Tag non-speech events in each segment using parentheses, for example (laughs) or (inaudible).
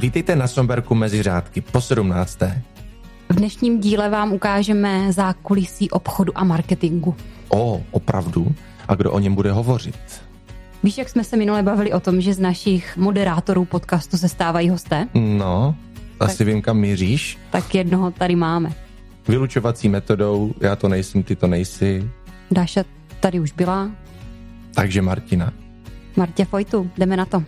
Vítejte na Somberku mezi řádky po 17. V dnešním díle vám ukážeme zákulisí obchodu a marketingu. O, opravdu? A kdo o něm bude hovořit? Víš, jak jsme se minule bavili o tom, že z našich moderátorů podcastu se stávají hosté? No, asi tak, vím, kam míříš. Tak jednoho tady máme. Vylučovací metodou, já to nejsem, ty to nejsi. Dáša tady už byla. Takže Martina. Martě Fojtu, jdeme na to.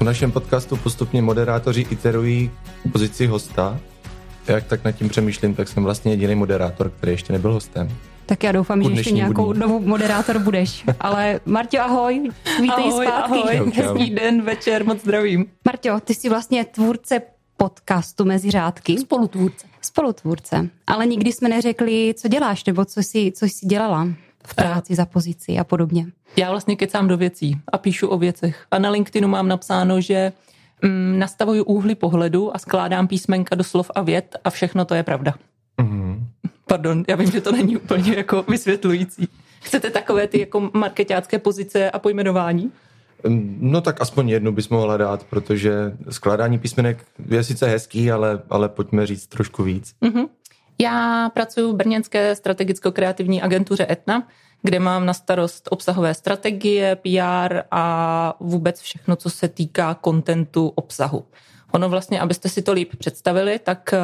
V našem podcastu postupně moderátoři iterují pozici hosta. Jak tak nad tím přemýšlím, tak jsem vlastně jediný moderátor, který ještě nebyl hostem. Tak já doufám, že ještě nějakou dní. dobu moderátor budeš. Ale Marťo, ahoj, vítej ahoj, zpátky. Ahoj, hezký den, večer, moc zdravím. Marťo, ty jsi vlastně tvůrce podcastu Mezi řádky. Spolutvůrce. Spolutvůrce. Ale nikdy jsme neřekli, co děláš, nebo co jsi, co jsi dělala v práci, za pozici a podobně. Já vlastně kecám do věcí a píšu o věcech. A na LinkedInu mám napsáno, že mm, nastavuju úhly pohledu a skládám písmenka do slov a vět a všechno to je pravda. Mm-hmm. Pardon, já vím, že to není úplně jako vysvětlující. Chcete takové ty jako marketácké pozice a pojmenování? No tak aspoň jednu bys mohla dát, protože skládání písmenek je sice hezký, ale, ale pojďme říct trošku víc. Mm-hmm. Já pracuji v brněnské strategicko-kreativní agentuře Etna, kde mám na starost obsahové strategie, PR a vůbec všechno, co se týká kontentu obsahu. Ono vlastně, abyste si to líp představili, tak eh,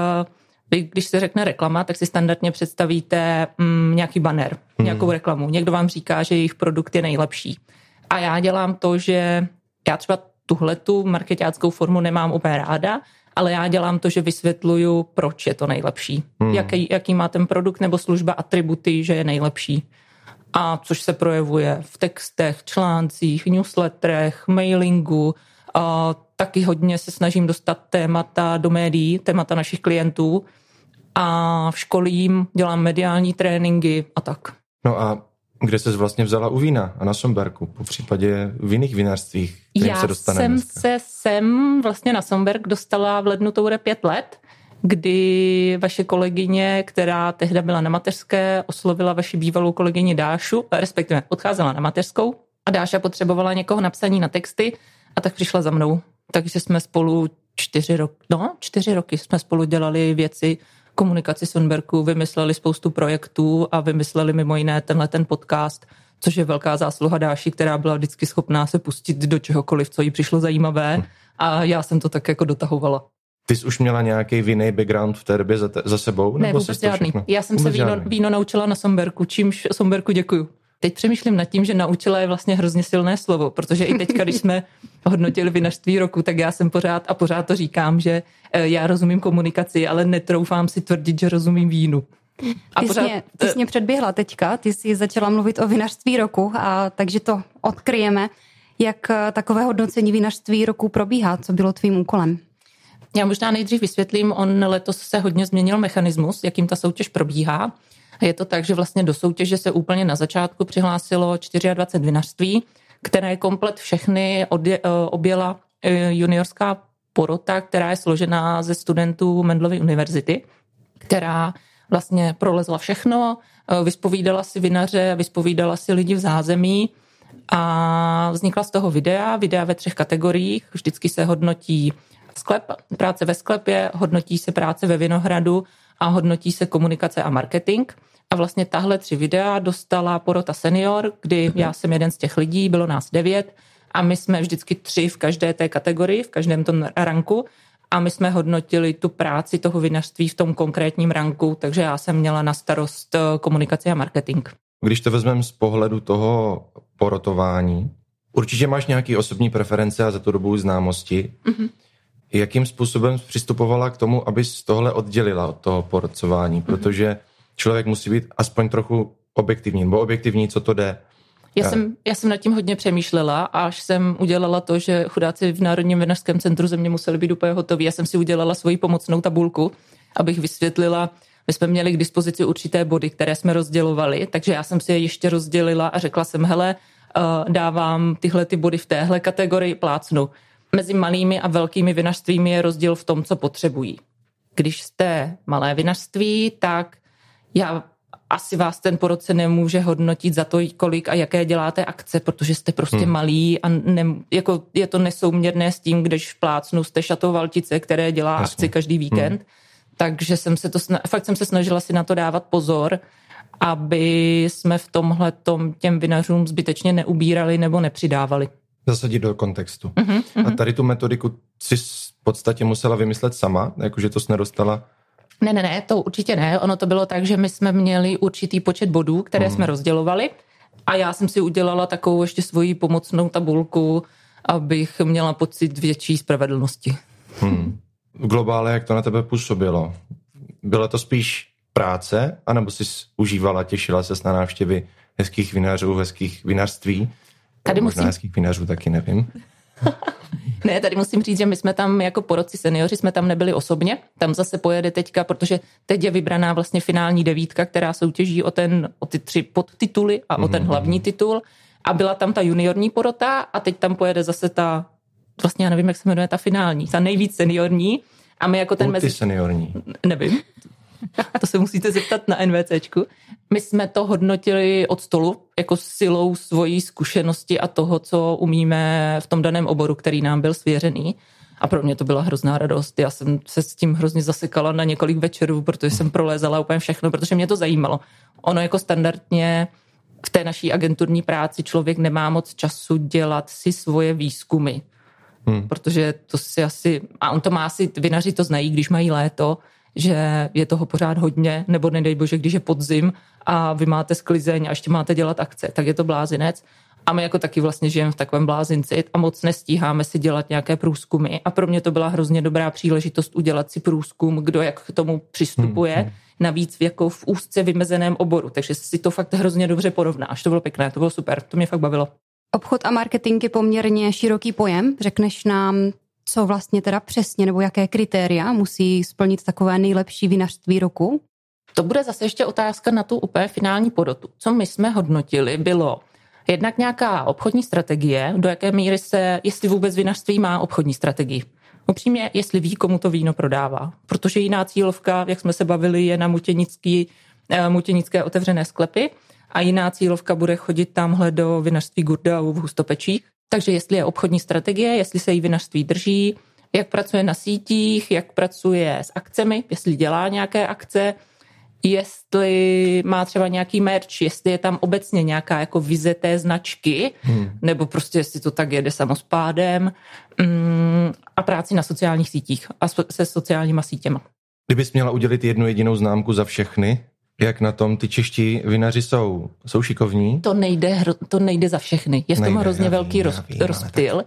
vy, když se řekne reklama, tak si standardně představíte mm, nějaký banner, hmm. nějakou reklamu. Někdo vám říká, že jejich produkt je nejlepší. A já dělám to, že já třeba tuhle tu marketáckou formu nemám úplně ráda, ale já dělám to, že vysvětluju, proč je to nejlepší. Hmm. Jaký, jaký má ten produkt nebo služba atributy, že je nejlepší. A což se projevuje v textech, článcích, newsletterech, mailingu. A taky hodně se snažím dostat témata do médií, témata našich klientů. A v školím dělám mediální tréninky a tak. No a kde jsi vlastně vzala u vína a na Somberku, po případě v jiných vinařstvích, Já se dostane jsem dneska. se sem vlastně na Somberg dostala v lednu toure pět let, kdy vaše kolegyně, která tehda byla na mateřské, oslovila vaši bývalou kolegyni Dášu, respektive odcházela na mateřskou a Dáša potřebovala někoho napsaní na texty a tak přišla za mnou. Takže jsme spolu čtyři roky, no čtyři roky jsme spolu dělali věci komunikaci Sonberku, vymysleli spoustu projektů a vymysleli mimo jiné tenhle ten podcast, což je velká zásluha Dáši, která byla vždycky schopná se pustit do čehokoliv, co jí přišlo zajímavé a já jsem to tak jako dotahovala. Ty jsi už měla nějaký vinný background v té době za, te, za sebou? Ne, vůbec žádný. Já jsem vůbec se víno, víno naučila na Somberku, čímž Somberku děkuju. Teď přemýšlím nad tím, že naučila je vlastně hrozně silné slovo, protože i teďka, když jsme (laughs) hodnotili vinařství roku, tak já jsem pořád a pořád to říkám, že eh, já rozumím komunikaci, ale netroufám si tvrdit, že rozumím vínu. A ty, pořád, jsi mě, ty jsi mě předběhla teďka, ty jsi začala mluvit o vinařství roku, a takže to odkryjeme. Jak eh, takové hodnocení vinařství roku probíhá? Co bylo tvým úkolem? Já možná nejdřív vysvětlím, on letos se hodně změnil mechanismus, jakým ta soutěž probíhá. Je to tak, že vlastně do soutěže se úplně na začátku přihlásilo 24 vinařství, které komplet všechny eh, objela eh, juniorská porota, která je složená ze studentů Mendlovy univerzity, která vlastně prolezla všechno, eh, vyspovídala si vinaře, vyspovídala si lidi v zázemí a vznikla z toho videa, videa ve třech kategoriích. Vždycky se hodnotí sklep, práce ve sklepě, hodnotí se práce ve vinohradu a hodnotí se komunikace a marketing. A vlastně tahle tři videa dostala porota senior, kdy já jsem jeden z těch lidí, bylo nás devět a my jsme vždycky tři v každé té kategorii, v každém tom ranku a my jsme hodnotili tu práci toho vinařství v tom konkrétním ranku, takže já jsem měla na starost eh, komunikaci a marketing. Když to vezmeme z pohledu toho porotování, určitě máš nějaké osobní preference a za tu dobu známosti. Mm-hmm. Jakým způsobem přistupovala k tomu, abys tohle oddělila od toho porocování? Mm-hmm. Protože člověk musí být aspoň trochu objektivní, nebo objektivní, co to jde. Já jsem, já jsem nad tím hodně přemýšlela, až jsem udělala to, že chudáci v Národním vinařském centru země museli být úplně hotoví. Já jsem si udělala svoji pomocnou tabulku, abych vysvětlila, my jsme měli k dispozici určité body, které jsme rozdělovali, takže já jsem si je ještě rozdělila a řekla jsem, hele, eh, dávám tyhle ty body v téhle kategorii, plácnu. Mezi malými a velkými vinařstvími je rozdíl v tom, co potřebují. Když jste malé vinařství, tak já asi vás ten porodce nemůže hodnotit za to, kolik a jaké děláte akce, protože jste prostě hmm. malí a ne, jako je to nesouměrné s tím, když plácnu jste šatou Valtice, které dělá Jasně. akci každý víkend. Hmm. Takže jsem se to, fakt jsem se snažila si na to dávat pozor, aby jsme v tomhle těm vinařům zbytečně neubírali nebo nepřidávali. Zasadit do kontextu. Uh-huh, uh-huh. A tady tu metodiku si v podstatě musela vymyslet sama, jakože to jsi nedostala ne, ne, ne, to určitě ne. Ono to bylo tak, že my jsme měli určitý počet bodů, které hmm. jsme rozdělovali a já jsem si udělala takovou ještě svoji pomocnou tabulku, abych měla pocit větší spravedlnosti. Hmm. V globále, jak to na tebe působilo? Bylo to spíš práce, anebo jsi užívala, těšila se na návštěvy hezkých vinařů, hezkých vinařství? Tady musím... Možná hezkých vinařů taky nevím. (laughs) ne, tady musím říct, že my jsme tam jako poroci seniori, jsme tam nebyli osobně. Tam zase pojede teďka, protože teď je vybraná vlastně finální devítka, která soutěží o, ten, o ty tři podtituly a mm-hmm. o ten mhm, hlavní mhm. titul. A byla tam ta juniorní porota a teď tam pojede zase ta, vlastně já nevím, jak se jmenuje ta finální, ta nejvíc seniorní. A my jako ten mezi... seniorní. Nevím. (laughs) to se musíte zeptat na NVCčku. My jsme to hodnotili od stolu jako silou svojí zkušenosti a toho, co umíme v tom daném oboru, který nám byl svěřený. A pro mě to byla hrozná radost. Já jsem se s tím hrozně zasekala na několik večerů, protože jsem prolézala úplně všechno, protože mě to zajímalo. Ono jako standardně v té naší agenturní práci člověk nemá moc času dělat si svoje výzkumy. Hmm. Protože to si asi, a on to má asi, vinaři to znají, když mají léto, že je toho pořád hodně, nebo nedej bože, když je podzim a vy máte sklizeň a ještě máte dělat akce, tak je to blázinec. A my jako taky vlastně žijeme v takovém blázinci a moc nestíháme si dělat nějaké průzkumy. A pro mě to byla hrozně dobrá příležitost udělat si průzkum, kdo jak k tomu přistupuje. Hmm, hmm. Navíc v, jako v úzce vymezeném oboru. Takže si to fakt hrozně dobře porovnáš. To bylo pěkné, to bylo super, to mě fakt bavilo. Obchod a marketing je poměrně široký pojem. Řekneš nám, co vlastně teda přesně nebo jaké kritéria musí splnit takové nejlepší vinařství roku? To bude zase ještě otázka na tu úplně finální porotu. Co my jsme hodnotili, bylo jednak nějaká obchodní strategie, do jaké míry se, jestli vůbec vinařství má obchodní strategii. Upřímně, jestli ví, komu to víno prodává. Protože jiná cílovka, jak jsme se bavili, je na mutěnický, eh, mutěnické otevřené sklepy a jiná cílovka bude chodit tamhle do vinařství Gurdau v Hustopečích. Takže jestli je obchodní strategie, jestli se jí vinařství drží, jak pracuje na sítích, jak pracuje s akcemi, jestli dělá nějaké akce, jestli má třeba nějaký merch, jestli je tam obecně nějaká jako vize té značky, hmm. nebo prostě jestli to tak jede samospádem mm, a práci na sociálních sítích a se sociálníma sítěma. Kdybys měla udělit jednu jedinou známku za všechny, jak na tom ty čeští vinaři jsou? Jsou šikovní? To nejde, to nejde za všechny. Je v tom hrozně velký roz, rozptyl.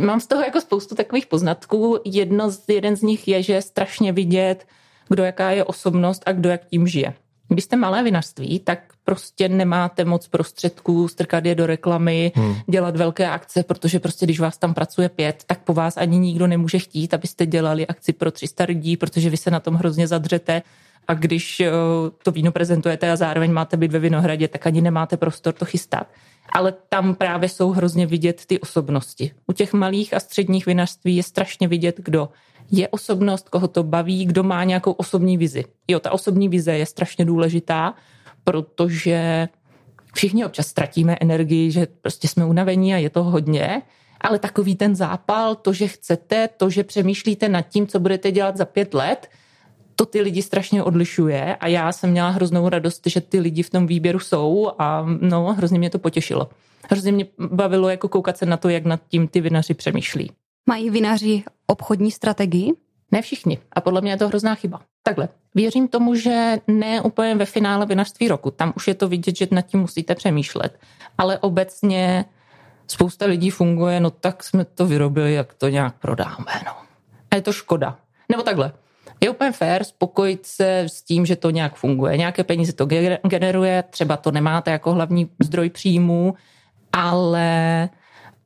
Mám z toho jako spoustu takových poznatků. Jedno z, jeden z nich je, že je strašně vidět, kdo jaká je osobnost a kdo jak tím žije. Když jste malé vinařství, tak prostě nemáte moc prostředků strkat je do reklamy, hmm. dělat velké akce, protože prostě když vás tam pracuje pět, tak po vás ani nikdo nemůže chtít, abyste dělali akci pro 300 lidí, protože vy se na tom hrozně zadřete a když eh, to víno prezentujete a zároveň máte být ve Vinohradě, tak ani nemáte prostor to chystat. Ale tam právě jsou hrozně vidět ty osobnosti. U těch malých a středních vinařství je strašně vidět, kdo je osobnost, koho to baví, kdo má nějakou osobní vizi. Jo, ta osobní vize je strašně důležitá, protože všichni občas ztratíme energii, že prostě jsme unavení a je to hodně, ale takový ten zápal, to, že chcete, to, že přemýšlíte nad tím, co budete dělat za pět let, to ty lidi strašně odlišuje a já jsem měla hroznou radost, že ty lidi v tom výběru jsou a no, hrozně mě to potěšilo. Hrozně mě bavilo jako koukat se na to, jak nad tím ty vinaři přemýšlí. Mají vinaři obchodní strategii? Ne všichni. A podle mě je to hrozná chyba. Takhle. Věřím tomu, že ne úplně ve finále vinařství roku. Tam už je to vidět, že nad tím musíte přemýšlet. Ale obecně spousta lidí funguje, no tak jsme to vyrobili, jak to nějak prodáme. No. A je to škoda. Nebo takhle. Je úplně fér spokojit se s tím, že to nějak funguje. Nějaké peníze to generuje, třeba to nemáte jako hlavní zdroj příjmů, ale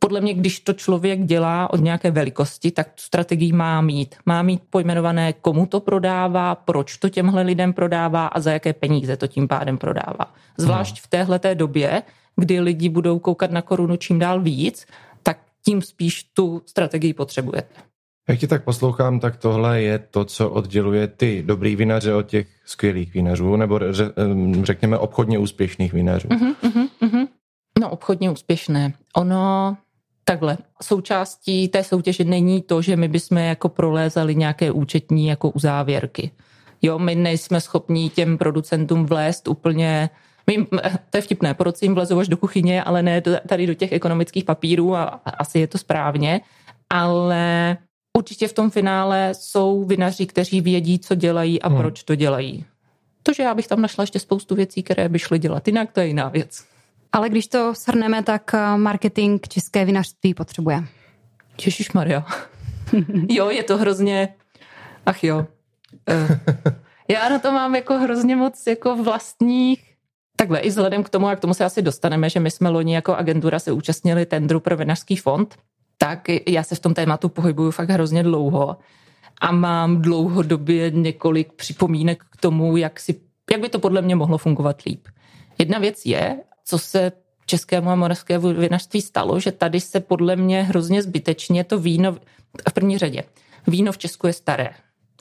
podle mě, když to člověk dělá od nějaké velikosti, tak tu strategii má mít. Má mít pojmenované, komu to prodává, proč to těmhle lidem prodává a za jaké peníze to tím pádem prodává. Zvlášť no. v téhle době, kdy lidi budou koukat na korunu čím dál víc, tak tím spíš tu strategii potřebujete. Jak ti tak poslouchám, tak tohle je to, co odděluje ty dobrý vinaře od těch skvělých vinařů, nebo řekněme obchodně úspěšných vinařů. Uh-huh, uh-huh, uh-huh. No, obchodně úspěšné. Ono takhle, součástí té soutěže není to, že my bychom jako prolézali nějaké účetní jako uzávěrky. Jo, my nejsme schopni těm producentům vlézt úplně my, to je vtipné, poroci jim vlezou až do kuchyně, ale ne tady do těch ekonomických papírů a, a asi je to správně, ale určitě v tom finále jsou vinaři, kteří vědí, co dělají a hmm. proč to dělají. To, že já bych tam našla ještě spoustu věcí, které by šly dělat jinak, to je jiná věc. Ale když to shrneme, tak eh, marketing české vinařství potřebuje. Ježíš Maria. (laughs) jo, je to hrozně... Ach jo. Uh, já na to mám jako hrozně moc jako vlastních Takhle i vzhledem k tomu, a k tomu se asi dostaneme, že my jsme loni jako agentura se účastnili tendru pro vinařský fond, tak já se v tom tématu pohybuju fakt hrozně dlouho a mám dlouhodobě několik připomínek k tomu, jak, si, jak by to podle mě mohlo fungovat líp. Jedna věc je, co se českému a moravskému vinařství stalo, že tady se podle mě hrozně zbytečně to víno, v první řadě, víno v Česku je staré.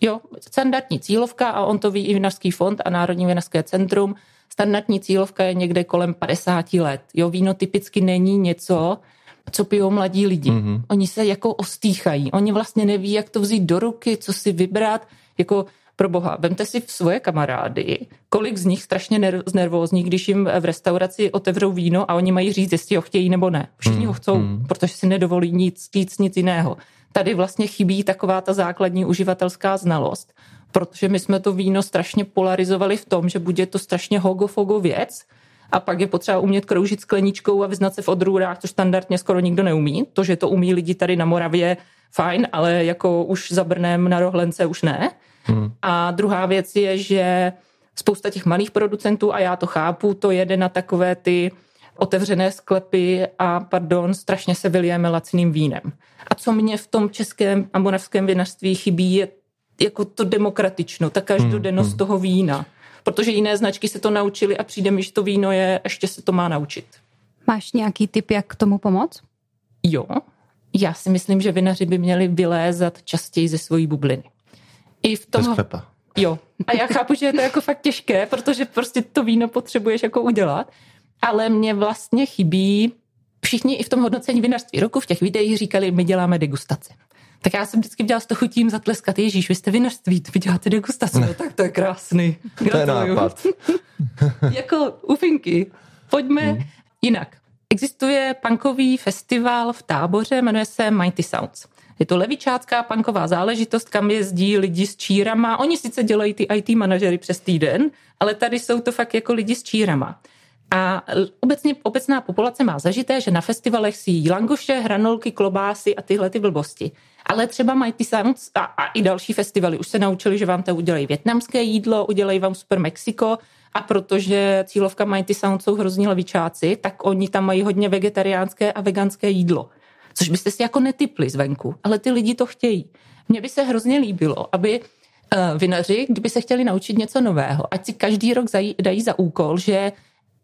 Jo, standardní cílovka a on to ví i Vinařský fond a Národní vinařské centrum. Standardní cílovka je někde kolem 50 let. Jo, víno typicky není něco, co pijou mladí lidi. Mm-hmm. Oni se jako ostýchají. Oni vlastně neví, jak to vzít do ruky, co si vybrat. Jako pro boha, vemte si v svoje kamarády, kolik z nich strašně znervózní, když jim v restauraci otevřou víno a oni mají říct, jestli ho chtějí nebo ne. Všichni mm, ho chcou, mm. protože si nedovolí nic, nic, nic jiného. Tady vlastně chybí taková ta základní uživatelská znalost, protože my jsme to víno strašně polarizovali v tom, že bude to strašně hogofogo věc, a pak je potřeba umět kroužit skleničkou a vyznat se v odrůrách, což standardně skoro nikdo neumí. To, že to umí lidi tady na Moravě, fajn, ale jako už za Brnem na Rohlence už ne. Hmm. A druhá věc je, že spousta těch malých producentů, a já to chápu, to jede na takové ty otevřené sklepy a pardon, strašně se vylijeme laciným vínem. A co mě v tom českém a moravském vinařství chybí, je jako to demokratično, ta každodennost hmm. toho vína. Protože jiné značky se to naučily a přijde mi, že to víno je, ještě se to má naučit. Máš nějaký tip, jak k tomu pomoct? Jo, já si myslím, že vinaři by měli vylézat častěji ze svojí bubliny. I v tom. Jo. A já chápu, že je to jako fakt těžké, protože prostě to víno potřebuješ jako udělat, ale mě vlastně chybí, všichni i v tom hodnocení vinařství roku v těch videích říkali, my děláme degustace. Tak já jsem vždycky dělal s to chutím zatleskat, Ježíš, vy jste vinařství, vy děláte degustace, no tak to je krásný. Gratuluju. To je nápad. (laughs) jako ufinky, pojďme hmm. jinak. Existuje punkový festival v táboře, jmenuje se Mighty Sounds. Je to levičácká punková záležitost, kam jezdí lidi s čírama. Oni sice dělají ty IT manažery přes týden, ale tady jsou to fakt jako lidi s čírama. A obecně, obecná populace má zažité, že na festivalech si jí langoše, hranolky, klobásy a tyhle ty blbosti. Ale třeba mají ty a, a i další festivaly už se naučili, že vám to udělají větnamské jídlo, udělají vám super Mexiko a protože cílovka Mighty Sound jsou hrozní levičáci, tak oni tam mají hodně vegetariánské a veganské jídlo. Což byste si jako netypli zvenku, ale ty lidi to chtějí. Mně by se hrozně líbilo, aby uh, vinaři, kdyby se chtěli naučit něco nového, ať si každý rok dají za úkol, že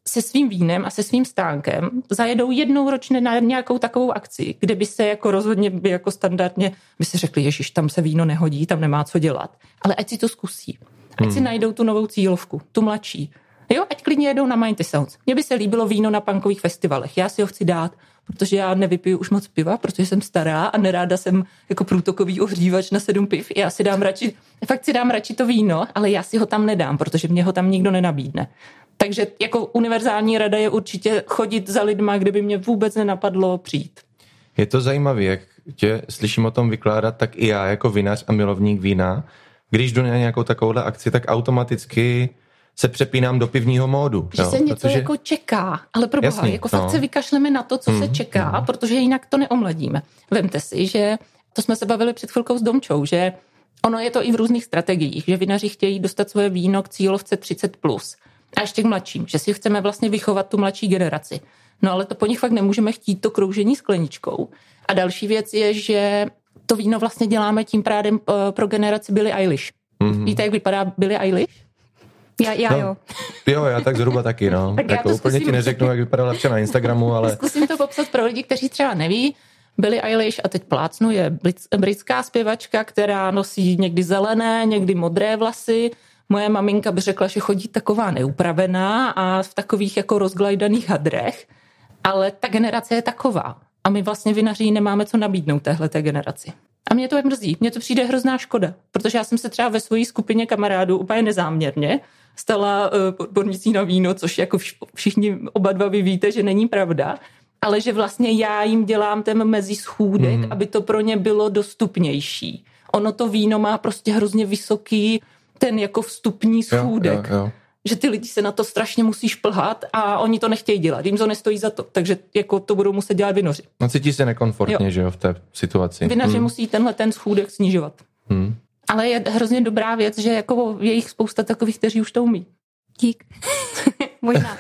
se svým vínem a se svým stánkem zajedou jednou ročně na nějakou takovou akci, kde by se jako rozhodně by jako standardně by si řekli, ježiš, tam se víno nehodí, tam nemá co dělat. Ale ať si to zkusí. Ať hmm. si najdou tu novou cílovku, tu mladší. Jo, ať klidně jedou na Mighty Sounds. Mně by se líbilo víno na punkových festivalech. Já si ho chci dát, protože já nevypiju už moc piva, protože jsem stará a neráda jsem jako průtokový ohřívač na sedm piv. Já si dám radši, fakt si dám radši to víno, ale já si ho tam nedám, protože mě ho tam nikdo nenabídne. Takže jako univerzální rada je určitě chodit za lidma, kde by mě vůbec nenapadlo přijít. Je to zajímavé, jak tě slyším o tom vykládat, tak i já jako vinař a milovník vína, když jdu na nějakou takovouhle akci, tak automaticky se přepínám do pivního módu. Že jo, se něco protože... jako čeká, ale pro boha, Jasný, jako no. fakt se vykašleme na to, co mm, se čeká, mm. protože jinak to neomladíme. Vemte si, že to jsme se bavili před chvilkou s Domčou, že ono je to i v různých strategiích, že vinaři chtějí dostat svoje víno k cílovce 30+. Plus a ještě k mladším, že si chceme vlastně vychovat tu mladší generaci. No ale to po nich fakt nemůžeme chtít to kroužení skleničkou. A další věc je, že to víno vlastně děláme tím právem eh, pro generaci Billy Eilish. Mm-hmm. Víte, jak vypadá Billy Eilish? Já, já no, jo. Jo, já tak zhruba taky, no. (laughs) tak jako úplně ti neřeknu, jak vypadala včera na Instagramu, ale... Zkusím to popsat pro lidi, kteří třeba neví. Billie Eilish a teď plácnu je britská zpěvačka, která nosí někdy zelené, někdy modré vlasy. Moje maminka by řekla, že chodí taková neupravená a v takových jako rozglajdaných hadrech, ale ta generace je taková. A my vlastně vinaří nemáme co nabídnout téhle té generaci. A mě to je mrzí. Mně to přijde hrozná škoda, protože já jsem se třeba ve své skupině kamarádů úplně nezáměrně stala uh, odbornicí na víno, což jako všichni oba dva vy víte, že není pravda, ale že vlastně já jim dělám ten mezi schůdek, mm. aby to pro ně bylo dostupnější. Ono to víno má prostě hrozně vysoký ten jako vstupní schůdek. Jo, jo, jo že ty lidi se na to strašně musí šplhat a oni to nechtějí dělat. Jim to nestojí za to, takže jako to budou muset dělat vinoři. No cítí se nekomfortně, jo. že jo, v té situaci. Vinaři hmm. musí tenhle ten schůdek snižovat. Hmm. Ale je hrozně dobrá věc, že jako je jich spousta takových, kteří už to umí. Dík. (laughs) Možná.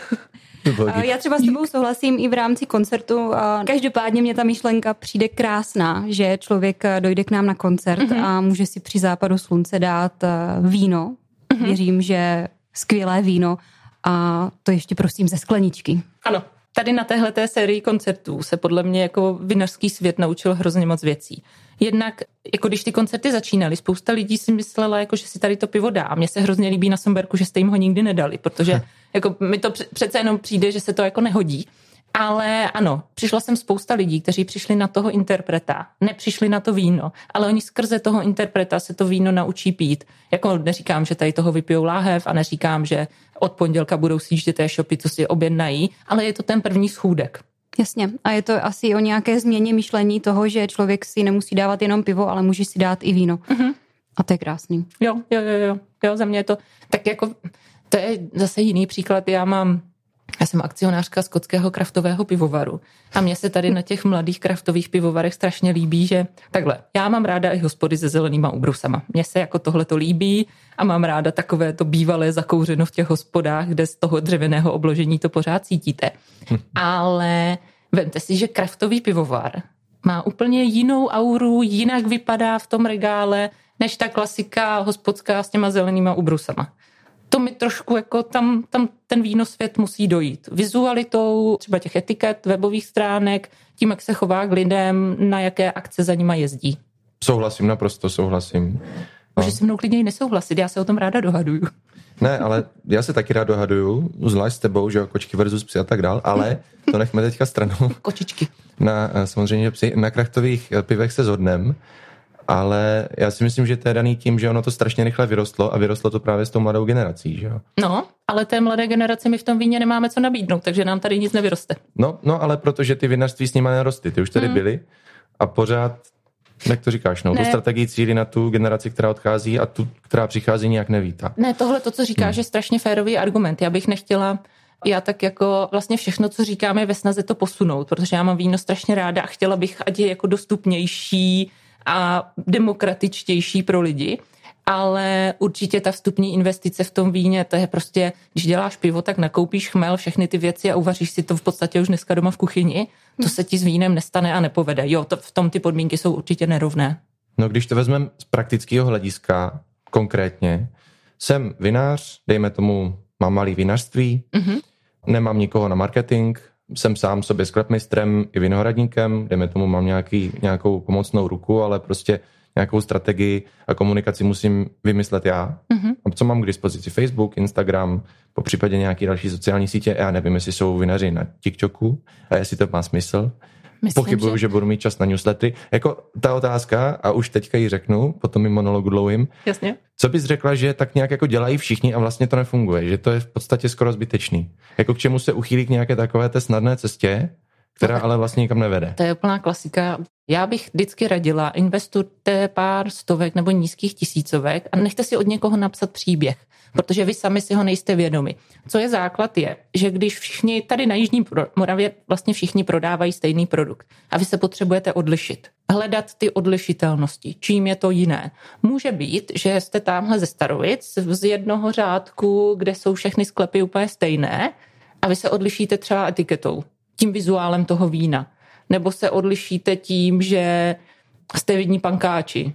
Já třeba s tebou souhlasím i v rámci koncertu. Každopádně mě ta myšlenka přijde krásná, že člověk dojde k nám na koncert mm-hmm. a může si při západu slunce dát eh, víno. Mm-hmm. Věřím, že skvělé víno a to ještě prosím ze skleničky. Ano, tady na téhle té sérii koncertů se podle mě jako vinařský svět naučil hrozně moc věcí. Jednak, jako když ty koncerty začínaly, spousta lidí si myslela, jako, že si tady to pivo dá. Mně se hrozně líbí na Somberku, že jste jim ho nikdy nedali, protože jako, mi to přece jenom přijde, že se to jako nehodí. Ale ano, přišla jsem spousta lidí, kteří přišli na toho interpreta, nepřišli na to víno, ale oni skrze toho interpreta se to víno naučí pít. Jako neříkám, že tady toho vypijou láhev a neříkám, že od pondělka budou sjíždět té shopy, co si objednají, ale je to ten první schůdek. Jasně. A je to asi o nějaké změně myšlení toho, že člověk si nemusí dávat jenom pivo, ale může si dát i víno. Mm-hmm. A to je krásný. Jo, jo, jo, jo. Jo, za mě je to tak jako, to je zase jiný příklad. Já mám já jsem akcionářka skotského kraftového pivovaru a mně se tady na těch mladých kraftových pivovarech strašně líbí, že takhle, já mám ráda i hospody se zelenýma ubrusama. Mně se jako tohle to líbí a mám ráda takové to bývalé zakouřeno v těch hospodách, kde z toho dřevěného obložení to pořád cítíte. Ale vemte si, že kraftový pivovar má úplně jinou auru, jinak vypadá v tom regále, než ta klasika hospodská s těma zelenýma ubrusama to mi trošku jako tam, tam ten vínosvět musí dojít. Vizualitou třeba těch etiket, webových stránek, tím, jak se chová k lidem, na jaké akce za nima jezdí. Souhlasím, naprosto souhlasím. Může no. se mnou klidně nesouhlasit, já se o tom ráda dohaduju. Ne, ale já se taky rád dohaduju, zvlášť s tebou, že jo, kočky versus psy a tak dál, ale to nechme teďka stranou. Kočičky. Na, samozřejmě psy, na krachtových pivech se zhodnem, ale já si myslím, že to je daný tím, že ono to strašně rychle vyrostlo a vyrostlo to právě s tou mladou generací, že jo? No, ale té mladé generaci my v tom víně nemáme co nabídnout, takže nám tady nic nevyroste. No, no ale protože ty vinařství s nimi nerostly, ty už tady hmm. byly a pořád jak to říkáš, no, ne. tu strategii cíli na tu generaci, která odchází a tu, která přichází, nějak nevítá. Ne, tohle to, co říkáš, hmm. je strašně férový argument. Já bych nechtěla já tak jako vlastně všechno, co říkáme, ve snaze to posunout, protože já mám víno strašně ráda a chtěla bych, ať je jako dostupnější, a demokratičtější pro lidi. Ale určitě ta vstupní investice v tom víně, to je prostě, když děláš pivo, tak nakoupíš chmel, všechny ty věci a uvaříš si to v podstatě už dneska doma v kuchyni. To se ti s vínem nestane a nepovede. Jo, to, v tom ty podmínky jsou určitě nerovné. No když to vezmeme z praktického hlediska konkrétně, jsem vinář, dejme tomu, mám malý vinařství, mm-hmm. nemám nikoho na marketing, jsem sám sobě sklepmistrem i vinohradníkem, dejme tomu mám nějaký, nějakou pomocnou ruku, ale prostě nějakou strategii a komunikaci musím vymyslet já. Mm-hmm. A co mám k dispozici? Facebook, Instagram, po případě nějaký další sociální sítě. Já nevím, jestli jsou vinaři na TikToku a jestli to má smysl. Myslím, Pochybuju, že... že budu mít čas na newslettery. Jako ta otázka, a už teďka ji řeknu, potom mi monologu dlouhým. Jasně. Co bys řekla, že tak nějak jako dělají všichni a vlastně to nefunguje, že to je v podstatě skoro zbytečný. Jako k čemu se uchýlí k nějaké takové té snadné cestě, která ale vlastně nikam nevede. To je úplná klasika. Já bych vždycky radila, investujte pár stovek nebo nízkých tisícovek a nechte si od někoho napsat příběh, protože vy sami si ho nejste vědomi. Co je základ je, že když všichni tady na Jižní Moravě vlastně všichni prodávají stejný produkt a vy se potřebujete odlišit, hledat ty odlišitelnosti, čím je to jiné. Může být, že jste tamhle ze Starovic z jednoho řádku, kde jsou všechny sklepy úplně stejné a vy se odlišíte třeba etiketou tím vizuálem toho vína. Nebo se odlišíte tím, že jste vidní pankáči.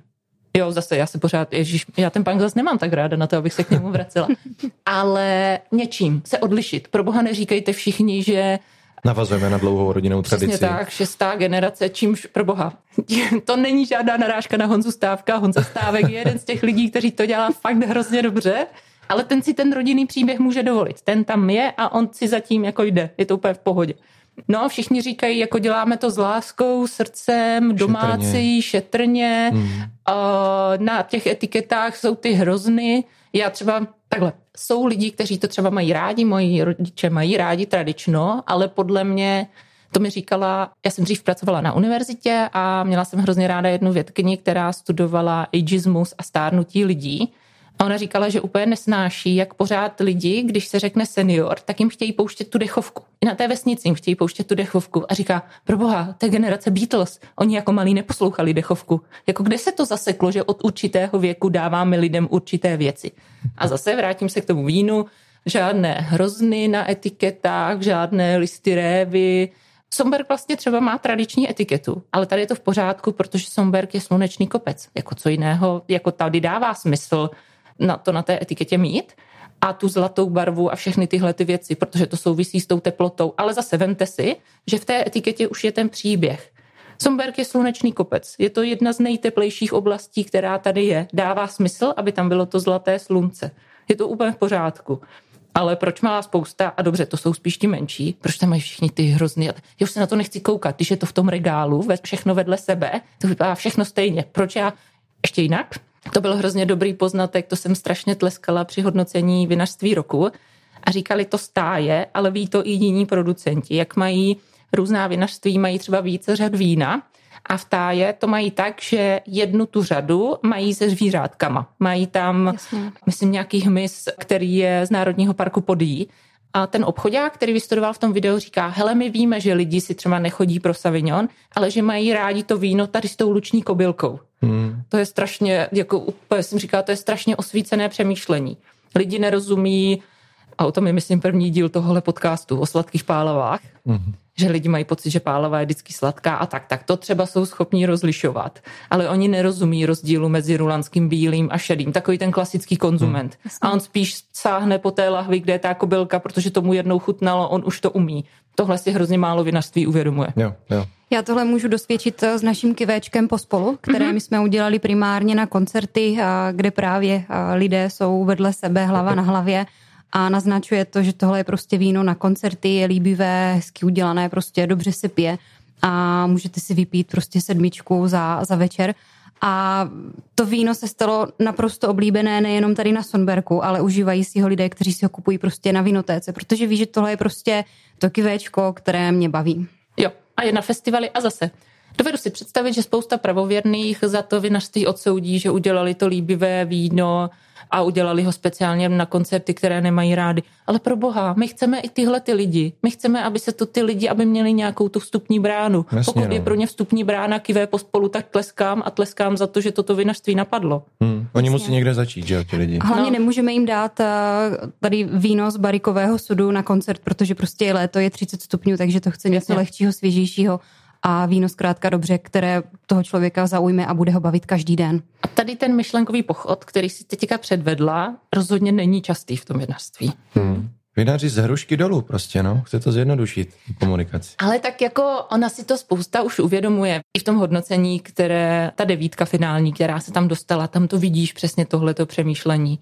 Jo, zase já se pořád, ježiš, já ten punk zase nemám tak ráda na to, abych se k němu vracela. (laughs) Ale něčím se odlišit. Pro boha neříkejte všichni, že Navazujeme na dlouhou rodinnou tradici. Přesně tak, šestá generace, čímž pro boha. (laughs) To není žádná narážka na Honzu Stávka. Honza Stávek je jeden z těch lidí, kteří to dělá fakt hrozně dobře, ale ten si ten rodinný příběh může dovolit. Ten tam je a on si zatím jako jde. Je to úplně v pohodě. No, všichni říkají, jako děláme to s láskou, srdcem, domácí, šetrně. šetrně. Hmm. Na těch etiketách jsou ty hrozny. Já třeba takhle, jsou lidi, kteří to třeba mají rádi, moji rodiče mají rádi tradično, ale podle mě to mi říkala, já jsem dřív pracovala na univerzitě a měla jsem hrozně ráda jednu vědkyni, která studovala ageismus a stárnutí lidí. A ona říkala, že úplně nesnáší, jak pořád lidi, když se řekne senior, tak jim chtějí pouštět tu dechovku. I na té vesnici jim chtějí pouštět tu dechovku. A říká, pro boha, to je generace Beatles. Oni jako malí neposlouchali dechovku. Jako kde se to zaseklo, že od určitého věku dáváme lidem určité věci. A zase vrátím se k tomu vínu. Žádné hrozny na etiketách, žádné listy révy, Somberg vlastně třeba má tradiční etiketu, ale tady je to v pořádku, protože Somberg je slunečný kopec. Jako co jiného, jako tady dává smysl na to na té etiketě mít a tu zlatou barvu a všechny tyhle ty věci, protože to souvisí s tou teplotou. Ale zase vemte si, že v té etiketě už je ten příběh. Somberg je slunečný kopec. Je to jedna z nejteplejších oblastí, která tady je. Dává smysl, aby tam bylo to zlaté slunce. Je to úplně v pořádku. Ale proč má spousta, a dobře, to jsou spíš ti menší, proč tam mají všichni ty hrozný, já už se na to nechci koukat, když je to v tom regálu, všechno vedle sebe, to vypadá všechno stejně. Proč já ještě jinak? To byl hrozně dobrý poznatek, to jsem strašně tleskala při hodnocení vinařství roku. A říkali to stáje, ale ví to i jiní producenti, jak mají různá vinařství, mají třeba více řad vína, a v táje to mají tak, že jednu tu řadu mají se zvířátkama. Mají tam, Jasně. myslím, nějaký hmyz, který je z Národního parku Podí. A ten obchodák, který vystudoval v tom videu, říká, hele, my víme, že lidi si třeba nechodí pro Savignon, ale že mají rádi to víno tady s tou luční kobylkou. Hmm. To je strašně, jako jsem říkala, to je strašně osvícené přemýšlení. Lidi nerozumí, a o tom je, myslím, první díl tohohle podcastu o sladkých pálavách, hmm že lidi mají pocit, že pálava je vždycky sladká a tak, tak to třeba jsou schopní rozlišovat. Ale oni nerozumí rozdílu mezi rulanským bílým a šedým. Takový ten klasický konzument. Hmm. A on spíš sáhne po té lahvi, kde je ta kobylka, protože tomu jednou chutnalo, on už to umí. Tohle si hrozně málo vinařství uvědomuje. Jo, jo. Já tohle můžu dosvědčit s naším kivéčkem pospolu, které mm-hmm. my jsme udělali primárně na koncerty, kde právě lidé jsou vedle sebe, hlava na hlavě a naznačuje to, že tohle je prostě víno na koncerty, je líbivé, hezky udělané, prostě dobře se pije a můžete si vypít prostě sedmičku za, za večer. A to víno se stalo naprosto oblíbené nejenom tady na Sonberku, ale užívají si ho lidé, kteří si ho kupují prostě na vinotéce, protože ví, že tohle je prostě to kivéčko, které mě baví. Jo, a je na festivaly a zase. Dovedu si představit, že spousta pravověrných za to vinařství odsoudí, že udělali to líbivé víno, a udělali ho speciálně na koncerty, které nemají rádi. Ale pro boha, my chceme i tyhle ty lidi. My chceme, aby se to ty lidi, aby měli nějakou tu vstupní bránu. Jasně, Pokud no. je pro ně vstupní brána kivé pospolu, tak tleskám a tleskám za to, že toto vinařství napadlo. Hmm. Oni Jasně. musí někde začít, že jo, ti lidi. Hlavně no. nemůžeme jim dát uh, tady víno z barikového sudu na koncert, protože prostě je léto, je 30 stupňů, takže to chce něco lehčího, svěžejšího a víno zkrátka dobře, které toho člověka zaujme a bude ho bavit každý den. A tady ten myšlenkový pochod, který si teďka předvedla, rozhodně není častý v tom vinařství. Hmm. Vinaři z hrušky dolů prostě, no. Chce to zjednodušit, komunikaci. Ale tak jako ona si to spousta už uvědomuje. I v tom hodnocení, které, ta devítka finální, která se tam dostala, tam to vidíš přesně tohleto přemýšlení.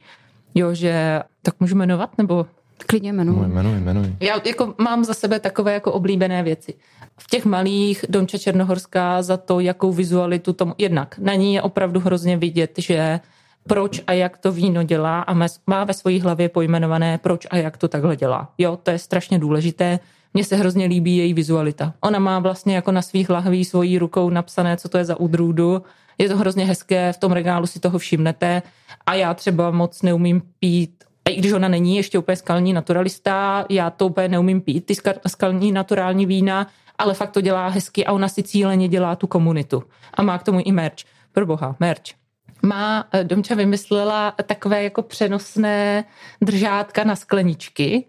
Jo, že tak můžu jmenovat, nebo Klidně jmenuji. Jmenuji, jmenuji. Já jako mám za sebe takové jako oblíbené věci. V těch malých Domča Černohorská za to, jakou vizualitu tomu, jednak na ní je opravdu hrozně vidět, že proč a jak to víno dělá a má ve své hlavě pojmenované, proč a jak to takhle dělá. Jo, to je strašně důležité. Mně se hrozně líbí její vizualita. Ona má vlastně jako na svých lahví svojí rukou napsané, co to je za udrůdu. Je to hrozně hezké, v tom regálu si toho všimnete a já třeba moc neumím pít i když ona není ještě úplně skalní naturalista, já to úplně neumím pít, ty skalní naturální vína, ale fakt to dělá hezky a ona si cíleně dělá tu komunitu. A má k tomu i merch. Pro boha, merch. Má, eh, Domča vymyslela takové jako přenosné držátka na skleničky,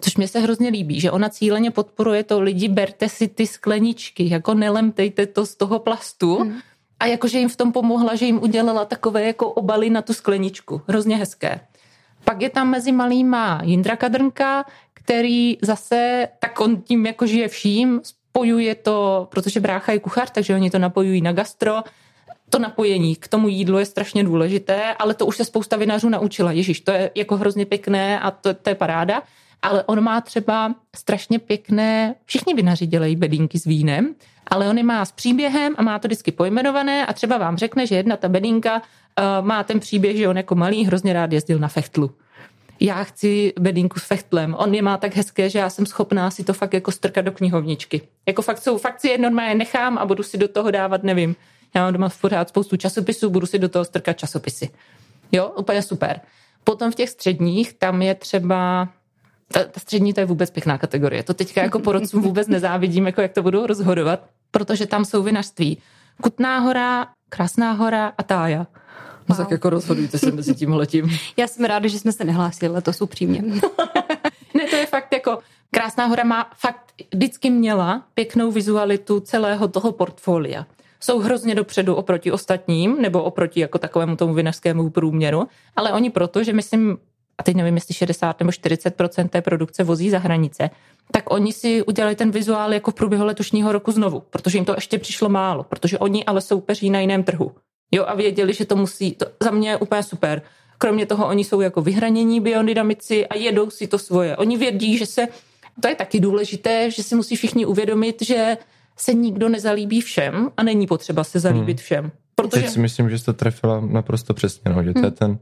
což mě se hrozně líbí, že ona cíleně podporuje to lidi, berte si ty skleničky, jako nelemtejte to z toho plastu. Hmm. A jakože jim v tom pomohla, že jim udělala takové jako obaly na tu skleničku. Hrozně hezké. Pak je tam mezi malýma Jindra Kadrnka, který zase, tak on tím jako žije vším, spojuje to, protože brácha je kuchař, takže oni to napojují na gastro, to napojení k tomu jídlu je strašně důležité, ale to už se spousta vinařů naučila. Ježíš, to je jako hrozně pěkné a to, to je paráda. Ale on má třeba strašně pěkné, všichni vinaři dělají bedínky s vínem, ale on je má s příběhem a má to vždycky pojmenované a třeba vám řekne, že jedna ta bedínka uh, má ten příběh, že on jako malý hrozně rád jezdil na fechtlu já chci bedínku s fechtlem. On je má tak hezké, že já jsem schopná si to fakt jako strkat do knihovničky. Jako fakt jsou, fakt si je normálně nechám a budu si do toho dávat, nevím, já mám doma pořád spoustu časopisů, budu si do toho strkat časopisy. Jo, úplně super. Potom v těch středních, tam je třeba ta, ta střední to je vůbec pěkná kategorie. To teďka jako porodcům (laughs) vůbec nezávidím, jako jak to budou rozhodovat, protože tam jsou vinařství. Kutná hora, Krásná hora a Tája. No wow. tak jako rozhodujte se mezi tím letím. (laughs) Já jsem ráda, že jsme se nehlásili letos upřímně. (laughs) ne, to je fakt jako Krásná hora má fakt vždycky měla pěknou vizualitu celého toho portfolia. Jsou hrozně dopředu oproti ostatním, nebo oproti jako takovému tomu vinařskému průměru, ale oni proto, že myslím, a teď nevím, jestli 60 nebo 40 té produkce vozí za hranice, tak oni si udělali ten vizuál jako v průběhu letošního roku znovu, protože jim to ještě přišlo málo, protože oni ale soupeří na jiném trhu. Jo, a věděli, že to musí, to za mě je úplně super. Kromě toho oni jsou jako vyhranění biodynamici a jedou si to svoje. Oni vědí, že se, to je taky důležité, že si musí všichni uvědomit, že se nikdo nezalíbí všem a není potřeba se zalíbit hmm. všem. Protože... Teď si myslím, že jste trefila naprosto přesně, no, že to hmm. je ten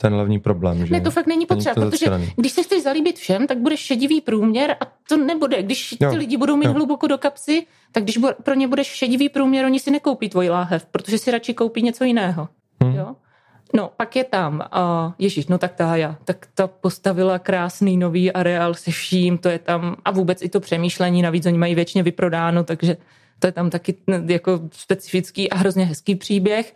ten hlavní problém. Že ne, to fakt není potřeba, není protože když se chceš zalíbit všem, tak bude šedivý průměr a to nebude. Když jo, ty lidi budou mít jo. hluboko do kapsy, tak když pro ně budeš šedivý průměr, oni si nekoupí tvoj láhev, protože si radši koupí něco jiného. Hmm. Jo? No, pak je tam, uh, Ježíš, no tak ta já, tak ta postavila krásný nový areál se vším, to je tam, a vůbec i to přemýšlení, navíc oni mají většině vyprodáno, takže to je tam taky jako specifický a hrozně hezký příběh.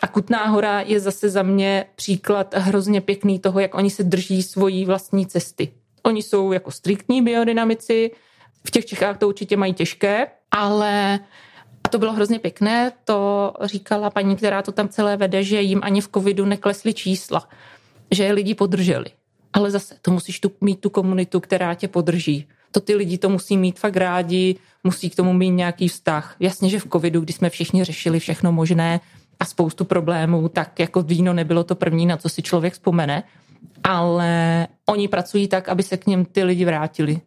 A Kutná hora je zase za mě příklad hrozně pěkný toho, jak oni se drží svojí vlastní cesty. Oni jsou jako striktní biodynamici, v těch Čechách to určitě mají těžké, ale a to bylo hrozně pěkné, to říkala paní, která to tam celé vede, že jim ani v covidu neklesly čísla, že je lidi podrželi. Ale zase, to musíš tu, mít tu komunitu, která tě podrží. To ty lidi to musí mít fakt rádi, musí k tomu mít nějaký vztah. Jasně, že v covidu, kdy jsme všichni řešili všechno možné, a spoustu problémů, tak jako víno nebylo to první, na co si člověk vzpomene, ale oni pracují tak, aby se k něm ty lidi vrátili.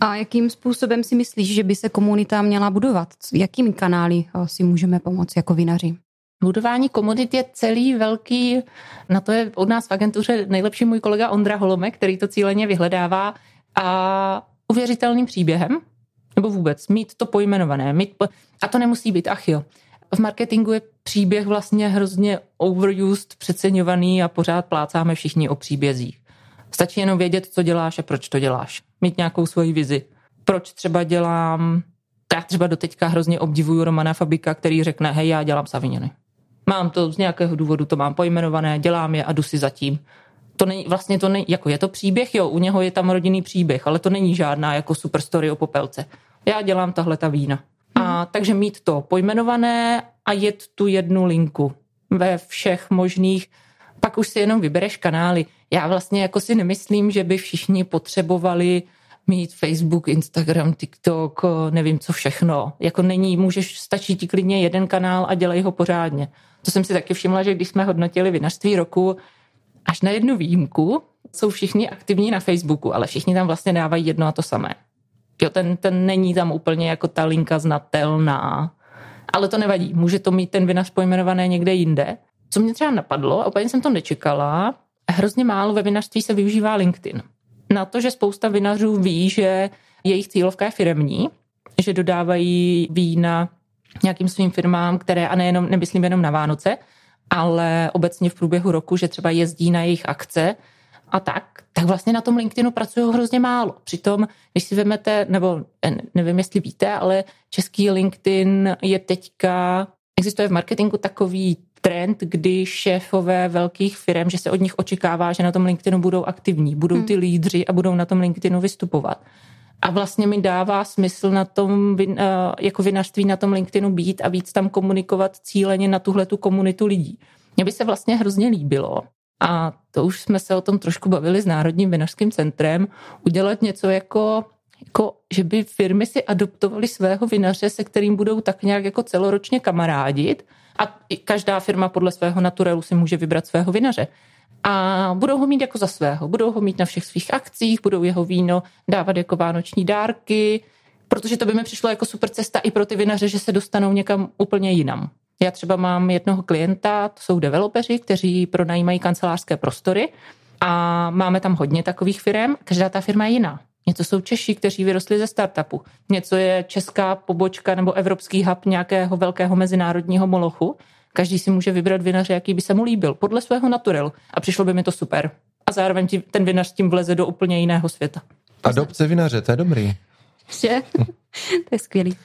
A jakým způsobem si myslíš, že by se komunita měla budovat? Jakými kanály eh, si můžeme pomoct jako vinaři? Budování komunit je celý velký, na to je od nás v agentuře nejlepší můj kolega Ondra Holome, který to cíleně vyhledává a uvěřitelným příběhem, nebo vůbec mít to pojmenované. Mít po... A to nemusí být, ach jo, v marketingu je příběh vlastně hrozně overused, přeceňovaný a pořád plácáme všichni o příbězích. Stačí jenom vědět, co děláš a proč to děláš. Mít nějakou svoji vizi. Proč třeba dělám... Já třeba doteďka hrozně obdivuju Romana Fabika, který řekne, hej, já dělám saviněny. Mám to z nějakého důvodu, to mám pojmenované, dělám je a jdu si zatím. To není, vlastně to není, jako je to příběh, jo, u něho je tam rodinný příběh, ale to není žádná jako super story o popelce. Já dělám tahle ta vína. A takže mít to pojmenované a jet tu jednu linku ve všech možných, pak už si jenom vybereš kanály. Já vlastně jako si nemyslím, že by všichni potřebovali mít Facebook, Instagram, TikTok, nevím co všechno. Jako není, můžeš, stačí ti klidně jeden kanál a dělej ho pořádně. To jsem si taky všimla, že když jsme hodnotili vinařství roku, až na jednu výjimku jsou všichni aktivní na Facebooku, ale všichni tam vlastně dávají jedno a to samé. Jo, ten, ten není tam úplně jako ta linka znatelná. Ale to nevadí, může to mít ten vinař pojmenované někde jinde. Co mě třeba napadlo, a úplně jsem to nečekala, hrozně málo ve vinařství se využívá LinkedIn. Na to, že spousta vinařů ví, že jejich cílovka je firemní, že dodávají vína nějakým svým firmám, které, a nejenom, nemyslím jenom na Vánoce, ale obecně v průběhu roku, že třeba jezdí na jejich akce a tak, tak vlastně na tom LinkedInu pracují hrozně málo. Přitom, když si vezmete, nebo nevím, jestli víte, ale český LinkedIn je teďka, existuje v marketingu takový trend, kdy šéfové velkých firm, že se od nich očekává, že na tom LinkedInu budou aktivní, budou hmm. ty lídři a budou na tom LinkedInu vystupovat. A vlastně mi dává smysl na tom, eh, jako vinařství na tom LinkedInu být a víc tam komunikovat cíleně na tuhle tu komunitu lidí. Mně by se vlastně hrozně líbilo, a to už jsme se o tom trošku bavili s Národním vinařským centrem, udělat něco jako jako, že by firmy si adoptovaly svého vinaře, se kterým budou tak nějak jako celoročně kamarádit a každá firma podle svého naturelu si může vybrat svého vinaře. A budou ho mít jako za svého, budou ho mít na všech svých akcích, budou jeho víno dávat jako vánoční dárky, protože to by mi přišlo jako super cesta i pro ty vinaře, že se dostanou někam úplně jinam. Já třeba mám jednoho klienta, to jsou developeři, kteří pronajímají kancelářské prostory a máme tam hodně takových firm. Každá ta firma je jiná. Něco jsou Češi, kteří vyrostli ze startupu. Něco je česká pobočka nebo evropský hub nějakého velkého mezinárodního molochu. Každý si může vybrat vinaře, jaký by se mu líbil, podle svého naturelu. A přišlo by mi to super. A zároveň ten vinař s tím vleze do úplně jiného světa. Adopce vinaře, to je dobrý. Že? (laughs) to je skvělý.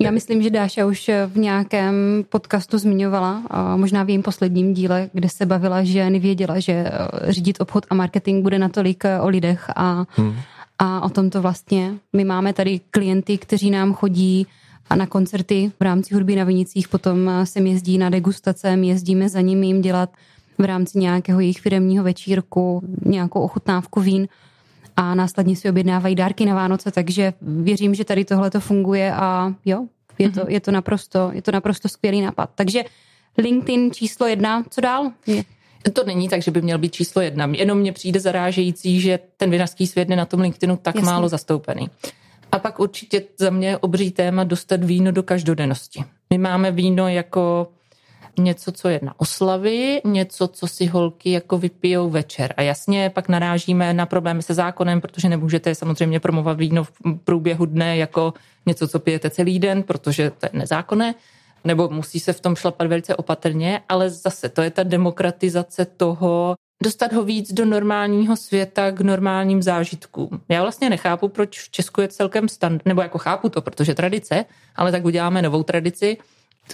Já myslím, že Dáša už v nějakém podcastu zmiňovala, možná v jejím posledním díle, kde se bavila, že nevěděla, že eh, řídit obchod a marketing bude natolik eh, o lidech a, hmm. a o tom to vlastně. My máme tady klienty, kteří nám chodí a na koncerty v rámci hudby na Vinicích, potom eh, se jezdí na degustace, my jezdíme za nimi jim dělat v rámci nějakého jejich firemního večírku nějakou ochutnávku vín a následně si objednávají dárky na Vánoce, takže věřím, že tady tohle to funguje a jo, je to, mhm. je to, naprosto, je to naprosto skvělý nápad. Takže LinkedIn číslo jedna, co dál? Je. To není tak, že by měl být číslo jedna. Jenom mně přijde zarážející, že ten vinařský svět je na tom LinkedInu tak Jasně. málo zastoupený. A pak určitě za mě obří téma dostat víno do každodennosti. My máme víno jako něco, co je na oslavy, něco, co si holky jako vypijou večer. A jasně, pak narážíme na problémy se zákonem, protože nemůžete samozřejmě promovat víno v průběhu dne jako něco, co pijete celý den, protože to je nezákonné nebo musí se v tom šlapat velice opatrně, ale zase to je ta demokratizace toho, dostat ho víc do normálního světa k normálním zážitkům. Já vlastně nechápu, proč v Česku je celkem stand, nebo jako chápu to, protože tradice, ale tak uděláme novou tradici,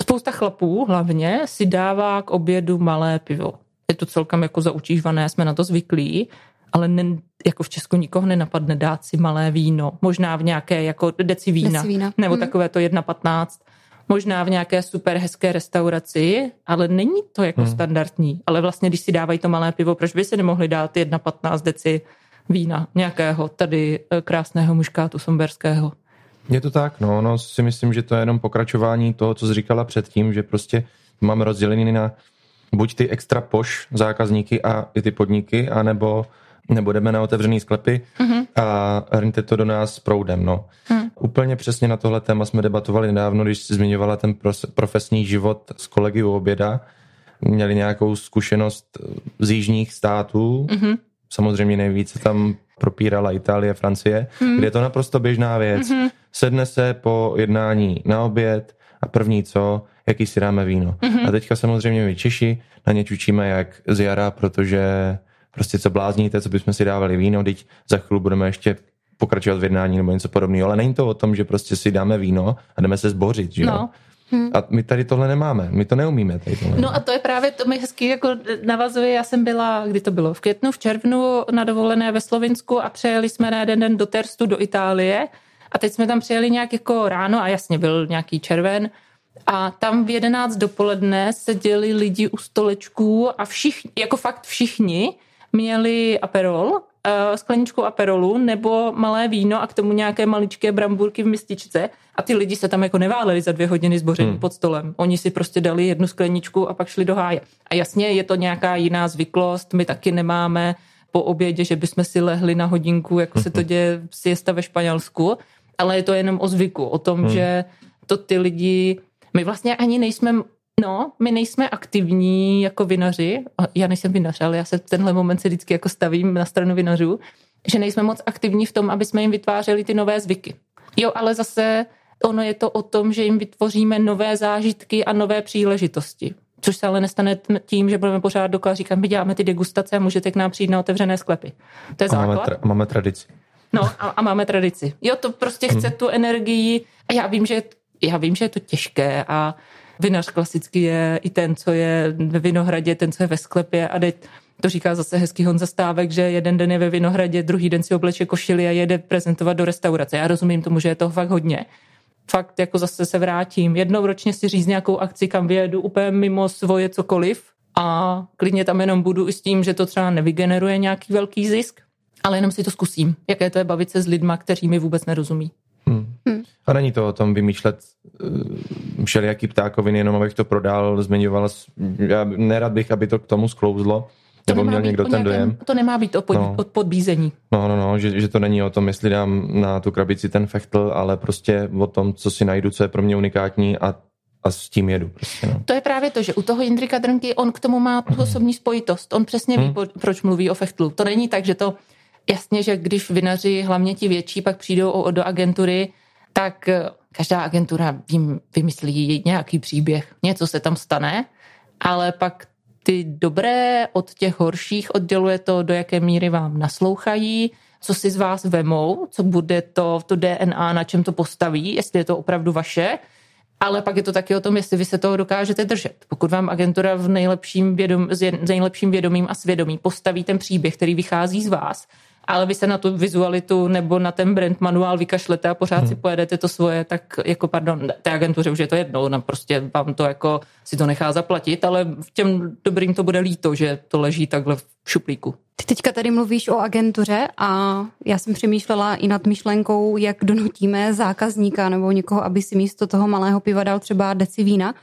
Spousta chlapů hlavně si dává k obědu malé pivo. Je to celkem jako zaučívané, jsme na to zvyklí, ale ne, jako v Česku nikoho nenapadne dát si malé víno. Možná v nějaké jako deci vína, deci vína. nebo hmm. takové to 1,15. Možná v nějaké super hezké restauraci, ale není to jako hmm. standardní. Ale vlastně, když si dávají to malé pivo, proč by si nemohli dát 1,15 deci vína nějakého tady eh, krásného muškátu somberského? Je to tak, no, no si myslím, že to je jenom pokračování toho, co jsi říkala předtím, že prostě máme rozdělený na buď ty extra poš zákazníky a i ty podniky, anebo nebo jdeme na otevřený sklepy mm-hmm. a hrňte to do nás proudem. No. Mm. Úplně přesně na tohle téma jsme debatovali nedávno, když jsi zmiňovala ten profesní život s kolegy u oběda. Měli nějakou zkušenost z jižních států, mm-hmm. samozřejmě nejvíce tam propírala Itálie, Francie, mm. kde je to naprosto běžná věc. Mm-hmm sedne se po jednání na oběd a první co, jaký si dáme víno. Mm-hmm. A teďka samozřejmě my Češi na ně čučíme jak z jara, protože prostě co blázníte, co bychom si dávali víno, teď za chvíli budeme ještě pokračovat v jednání nebo něco podobného. Ale není to o tom, že prostě si dáme víno a jdeme se zbořit, že jo? No. Hmm. A my tady tohle nemáme, my to neumíme. Tady tohle. No a to je právě, to mi hezky jako navazuje, já jsem byla, kdy to bylo, v květnu, v červnu na dovolené ve Slovinsku a přejeli jsme na jeden den do Terstu, do Itálie a teď jsme tam přijeli nějak jako ráno a jasně byl nějaký červen. A tam v 11 dopoledne seděli lidi u stolečků a všichni, jako fakt všichni, měli aperol, eh, skleničku aperolu nebo malé víno a k tomu nějaké maličké bramburky v mističce a ty lidi se tam jako neváleli za dvě hodiny zboření hmm. pod stolem. Oni si prostě dali jednu skleničku a pak šli do háje. A jasně je to nějaká jiná zvyklost, my taky nemáme po obědě, že bychom si lehli na hodinku, jako se to hmm. děje siesta ve Španělsku, ale je to jenom o zvyku, o tom, hmm. že to ty lidi, my vlastně ani nejsme, no, my nejsme aktivní jako vinaři, já nejsem vinař, ale já se v tenhle moment si vždycky jako stavím na stranu vinařů, že nejsme moc aktivní v tom, aby jsme jim vytvářeli ty nové zvyky. Jo, ale zase ono je to o tom, že jim vytvoříme nové zážitky a nové příležitosti. Což se ale nestane tím, že budeme pořád dokola říkat, my děláme ty degustace a můžete k nám přijít na otevřené sklepy. To je základ. Máme, tra- máme tradici. No a, a máme tradici. Jo, to prostě chce hmm. tu energii a já vím, že já vím, že je to těžké a vinař klasicky je i ten, co je ve Vinohradě, ten, co je ve sklepě a teď to říká zase hezký Honza Stávek, že jeden den je ve Vinohradě, druhý den si obleče košily a jede prezentovat do restaurace. Já rozumím tomu, že je toho fakt hodně. Fakt jako zase se vrátím. Jednou ročně si říct nějakou akci, kam vyjedu úplně mimo svoje cokoliv a klidně tam jenom budu i s tím, že to třeba nevygeneruje nějaký velký zisk, ale jenom si to zkusím, jaké to je bavit se s lidma, kteří mi vůbec nerozumí. Hmm. Hmm. A není to o tom vymýšlet uh, všelijaký ptákoviny, jenom abych to prodal, zmiňoval. Já nerad bych, aby to k tomu sklouzlo. To nebo měl někdo ten dojem. To nemá být o, pod, no. o podbízení. No, no, no, že, že to není o tom, jestli dám na tu krabici ten fechtl, ale prostě o tom, co si najdu, co je pro mě unikátní a a s tím jedu. Prostě, no. To je právě to, že u toho Jindrika Drnky on k tomu má tu osobní spojitost. On přesně ví, hmm. proč mluví o fechtlu. To není tak, že to jasně, že když vinaři, hlavně ti větší, pak přijdou do agentury, tak eh, každá agentura vím, vymyslí nějaký příběh, něco se tam stane, ale pak ty dobré od těch horších odděluje to, do jaké míry vám naslouchají, co si z vás vemou, co bude to, to DNA, na čem to postaví, jestli je to opravdu vaše, ale pak je to taky o tom, jestli vy se toho dokážete držet. Pokud vám agentura v nejlepším, vědom, s nejlepším vědomím a svědomí postaví ten příběh, který vychází z vás, ale vy se na tu vizualitu nebo na ten brand manuál vykašlete a pořád hmm. si pojedete to svoje, tak jako pardon, té agentuře už je to jedno, ona prostě vám to jako si to nechá zaplatit, ale v těm dobrým to bude líto, že to leží takhle v šuplíku. Ty teďka tady mluvíš o agentuře a já jsem přemýšlela i nad myšlenkou, jak donutíme zákazníka nebo někoho, aby si místo toho malého piva dal třeba deci vína.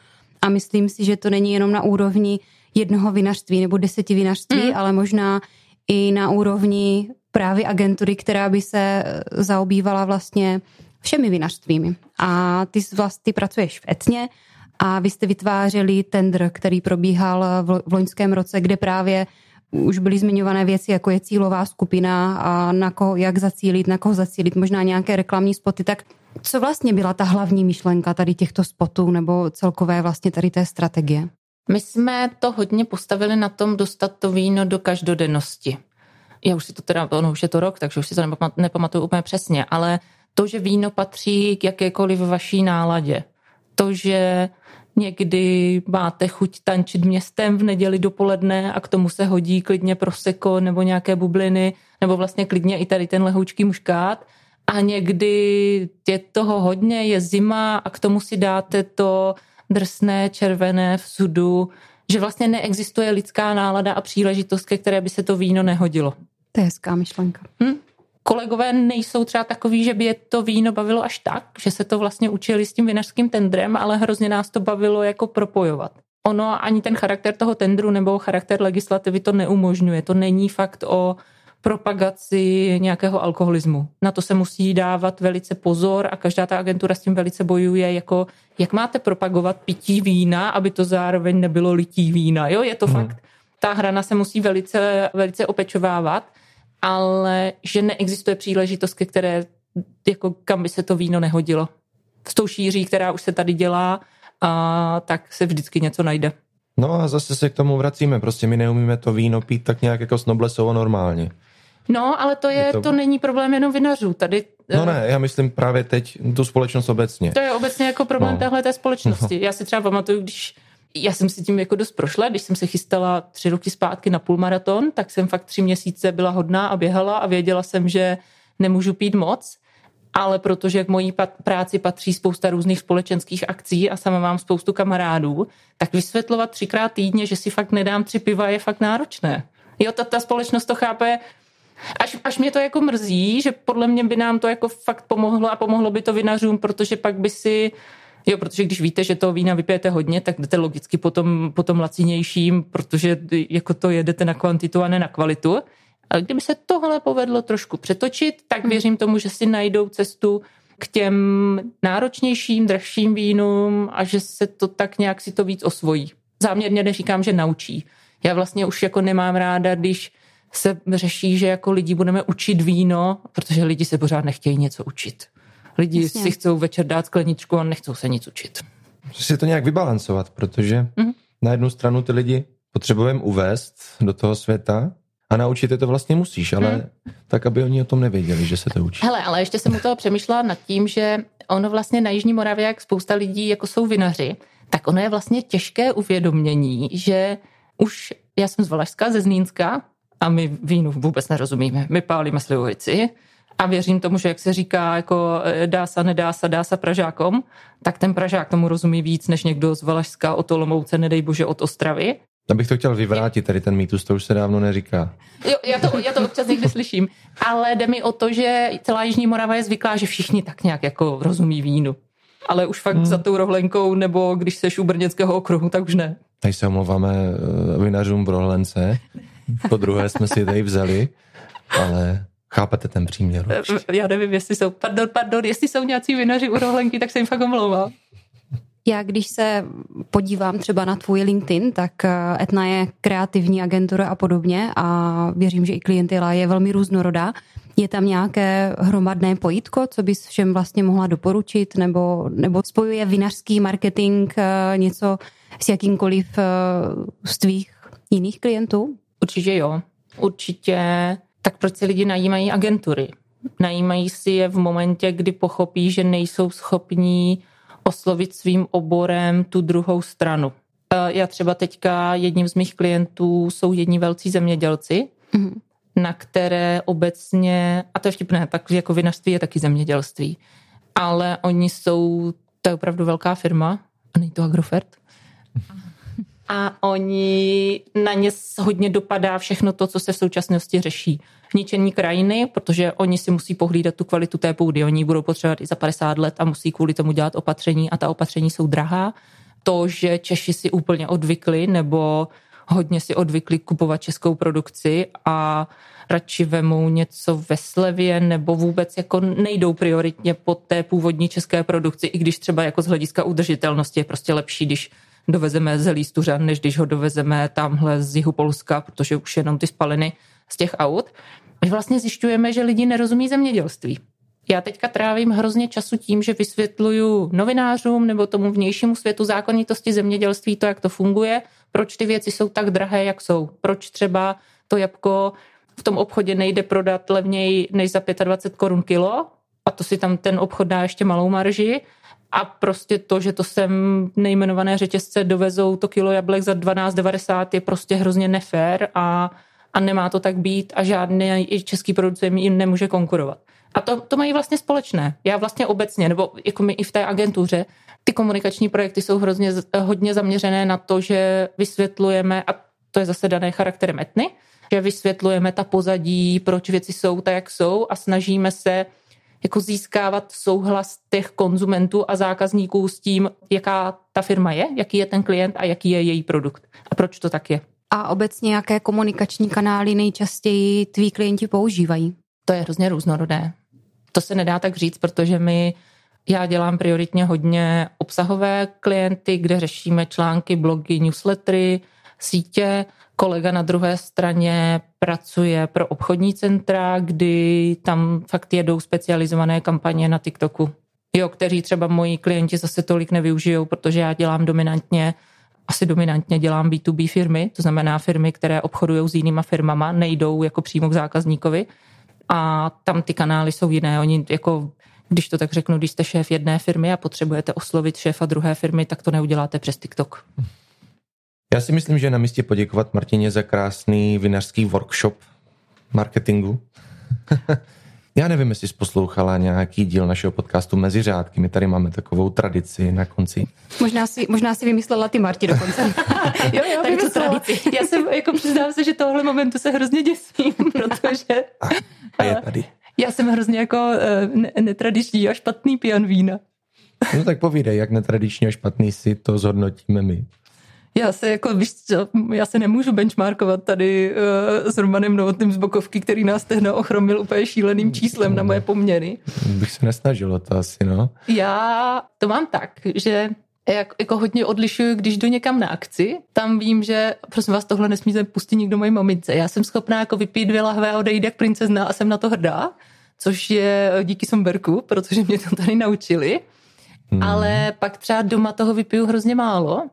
A myslím si, že to není jenom na úrovni jednoho vinařství nebo deseti vinařství, mm. ale možná i na úrovni právě agentury, která by se eh, zaobývala vlastně všemi vinařstvími. A ty, vlastně, pracuješ v Etně a vy jste vytvářeli tender, který probíhal v, v loňském roce, kde právě už byly zmiňované věci, jako je cílová skupina a na koho, jak zacílit, na koho zacílit, možná nějaké reklamní spoty, tak co vlastně byla ta hlavní myšlenka tady těchto spotů nebo celkové vlastně tady té strategie? My jsme to hodně postavili na tom dostat to víno do každodennosti já už si to teda, ono už je to rok, takže už si to nepamatuju úplně přesně, ale to, že víno patří k jakékoliv vaší náladě, to, že někdy máte chuť tančit městem v neděli dopoledne a k tomu se hodí klidně proseko nebo nějaké bubliny, nebo vlastně klidně i tady ten lehoučký muškát. A někdy je toho hodně, je zima a k tomu si dáte to drsné červené v sudu, že vlastně neexistuje lidská nálada a příležitost, ke které by se to víno nehodilo. To je hezká myšlenka. Hm? Kolegové nejsou třeba takový, že by je to víno bavilo až tak, že se to vlastně učili s tím vinařským tendrem, ale hrozně nás to bavilo jako propojovat. Ono ani ten charakter toho tendru nebo charakter legislativy to neumožňuje. To není fakt o propagaci nějakého alkoholismu. Na to se musí dávat velice pozor a každá ta agentura s tím velice bojuje, jako jak máte propagovat pití vína, aby to zároveň nebylo lití vína. Jo, je to hmm. fakt. Ta hrana se musí velice, velice opečovávat ale že neexistuje příležitost, ke které, jako kam by se to víno nehodilo. S tou šíří, která už se tady dělá, a tak se vždycky něco najde. No a zase se k tomu vracíme, prostě my neumíme to víno pít tak nějak jako snoblesovo normálně. No, ale to je, je to... to není problém jenom vinařů. Tady, no ne, já myslím právě teď tu společnost obecně. To je obecně jako problém no. téhle té společnosti. (laughs) No. Já si třeba pamatuju, když já jsem si tím jako dost prošla, když jsem se chystala tři roky zpátky na půlmaraton, tak jsem fakt tři měsíce byla hodná a běhala a věděla jsem, že nemůžu pít moc, ale protože k mojí práci patří spousta různých společenských akcí a sama mám spoustu kamarádů, tak vysvětlovat třikrát týdně, že si fakt nedám tři piva, je fakt náročné. Jo, ta, ta společnost to chápe. Až, až mě to jako mrzí, že podle mě by nám to jako fakt pomohlo a pomohlo by to vinařům, protože pak by si Jo, protože když víte, že to vína vypijete hodně, tak jdete logicky potom, potom lacinějším, protože jako to jedete na kvantitu a ne na kvalitu. Ale kdyby se tohle povedlo trošku přetočit, tak věřím tomu, že si najdou cestu k těm náročnějším, dražším vínům a že se to tak nějak si to víc osvojí. Záměrně neříkám, že naučí. Já vlastně už jako nemám ráda, když se řeší, že jako lidi budeme učit víno, protože lidi se pořád nechtějí něco učit. Lidi Jasně. si chcou večer dát skleničku a nechcou se nic učit. Musí si to nějak vybalancovat, protože mm-hmm. na jednu stranu ty lidi potřebujeme uvést do toho světa a naučit je to vlastně musíš, ale hmm. tak, aby oni o tom nevěděli, že se to učí. Hele, ale ještě jsem u toho přemýšlela nad tím, že ono vlastně na Jižní Moravě, jak spousta lidí jako jsou vinaři, tak ono je vlastně těžké uvědomění, že už já jsem z Valašska, ze Zlínska a my vínu vůbec nerozumíme. My pálíme slivovici, a věřím tomu, že jak se říká, jako eh, dá se, nedá se, dá se Pražákom, tak ten Pražák tomu rozumí víc než někdo z Valašska, od Olomouce, nedej bože od Ostravy. Abych to chtěl vyvrátit, tady ten mýtus, to už se dávno neříká. Jo, já to, já to občas někdy (laughs) slyším, ale jde mi o to, že celá Jižní Morava je zvyklá, že všichni tak nějak jako rozumí vínu. Ale už fakt hmm. za tou rohlenkou, nebo když seš u Brněckého okruhu, tak už ne. Tady se omlouváme eh, vinařům v rohlence. Po druhé jsme si tady vzali, ale chápete ten příměr. Eh, já nevím, jestli jsou, pardon, pardon, jestli jsou nějací vinaři u rohlenky, tak se jim fakt omlouvám. Já když se podívám třeba na tvůj LinkedIn, tak eh, Etna je kreativní agentura a podobně a věřím, že i klientela je velmi různorodá. Je tam nějaké hromadné pojítko, co bys všem vlastně mohla doporučit, nebo, nebo spojuje vinařský marketing eh, něco s jakýmkoliv z tvých jiných klientů? Určitě jo. Určitě. Tak proč si lidi najímají agentury? Najímají si je v momentě, kdy pochopí, že nejsou schopní oslovit svým oborem tu druhou stranu. E, já třeba teďka jedním z mých klientů jsou jedni velcí zemědělci, mm-hmm. na které obecně, a to je vtipné, tak jako vinařství je taky zemědělství, ale oni jsou, to je opravdu velká firma, a není to Agrofert. A oni, na ně hodně dopadá všechno to, co se v současnosti řeší ničení krajiny, protože oni si musí pohlídat tu kvalitu té půdy. Oni budou potřebovat i za 50 let a musí kvůli tomu dělat opatření a ta opatření jsou drahá. To, že Češi si úplně odvykli nebo hodně si odvykli kupovat českou produkci a radši vemou něco ve slevě nebo vůbec jako nejdou prioritně po té původní české produkci, i když třeba jako z hlediska udržitelnosti je prostě lepší, když dovezeme zelí stuřan, než když ho dovezeme tamhle z jihu Polska, protože už jenom ty spaliny z těch aut my vlastně zjišťujeme, že lidi nerozumí zemědělství. Já teďka trávím hrozně času tím, že vysvětluju novinářům nebo tomu vnějšímu světu zákonitosti zemědělství, to, jak to funguje, proč ty věci jsou tak drahé, jak jsou. Proč třeba to jabko v tom obchodě nejde prodat levněji než za 25 korun kilo a to si tam ten obchod dá ještě malou marži a prostě to, že to sem nejmenované řetězce dovezou to kilo jablek za 12,90 je prostě hrozně nefér a a nemá to tak být a žádný český producent jim nemůže konkurovat. A to, to mají vlastně společné. Já vlastně obecně, nebo jako my i v té agentuře, ty komunikační projekty jsou hrozně hodně zaměřené na to, že vysvětlujeme, a to je zase dané charakterem etny, že vysvětlujeme ta pozadí, proč věci jsou tak, jak jsou a snažíme se jako získávat souhlas těch konzumentů a zákazníků s tím, jaká ta firma je, jaký je ten klient a jaký je její produkt a proč to tak je a obecně jaké komunikační kanály nejčastěji tví klienti používají? To je hrozně různorodé. To se nedá tak říct, protože my já dělám prioritně hodně obsahové klienty, kde řešíme články, blogy, newslettery, sítě. Kolega na druhé straně pracuje pro obchodní centra, kdy tam fakt jedou specializované kampaně na TikToku. Jo, kteří třeba moji klienti zase tolik nevyužijou, protože já dělám dominantně asi dominantně dělám B2B firmy, to znamená firmy, které obchodují s jinýma firmama, nejdou jako přímo k zákazníkovi a tam ty kanály jsou jiné. Oni jako když to tak řeknu, když jste šéf jedné firmy a potřebujete oslovit šéfa druhé firmy, tak to neuděláte přes TikTok. Já si myslím, že je na místě poděkovat Martině za krásný vinařský workshop marketingu. (laughs) Já nevím, jestli jsi poslouchala nějaký díl našeho podcastu Mezi řádky. My tady máme takovou tradici na konci. Možná si, možná si vymyslela ty Marti dokonce. (laughs) jo, jo, tady tradici. (laughs) Já jsem, jako přiznám se, že tohle momentu se hrozně děsím, protože... A, a je tady. Já jsem hrozně jako uh, netradiční a špatný pijan vína. No tak povídej, jak netradiční a špatný si to zhodnotíme my. Já se jako, víš co, já se nemůžu benchmarkovat tady uh, s Romanem Novotným z Bokovky, který nás tehdy ochromil úplně šíleným číslem na moje poměry. Bych se nesnažil to asi, no. Já to mám tak, že jak, jako hodně odlišuju, když jdu někam na akci, tam vím, že prosím vás, tohle nesmíte pustit nikdo mojí mamince. Já jsem schopná jako vypít dvě lahve a odejít jak princezna a jsem na to hrdá, což je díky Somberku, protože mě to tady naučili. Hmm. Ale pak třeba doma toho vypiju hrozně málo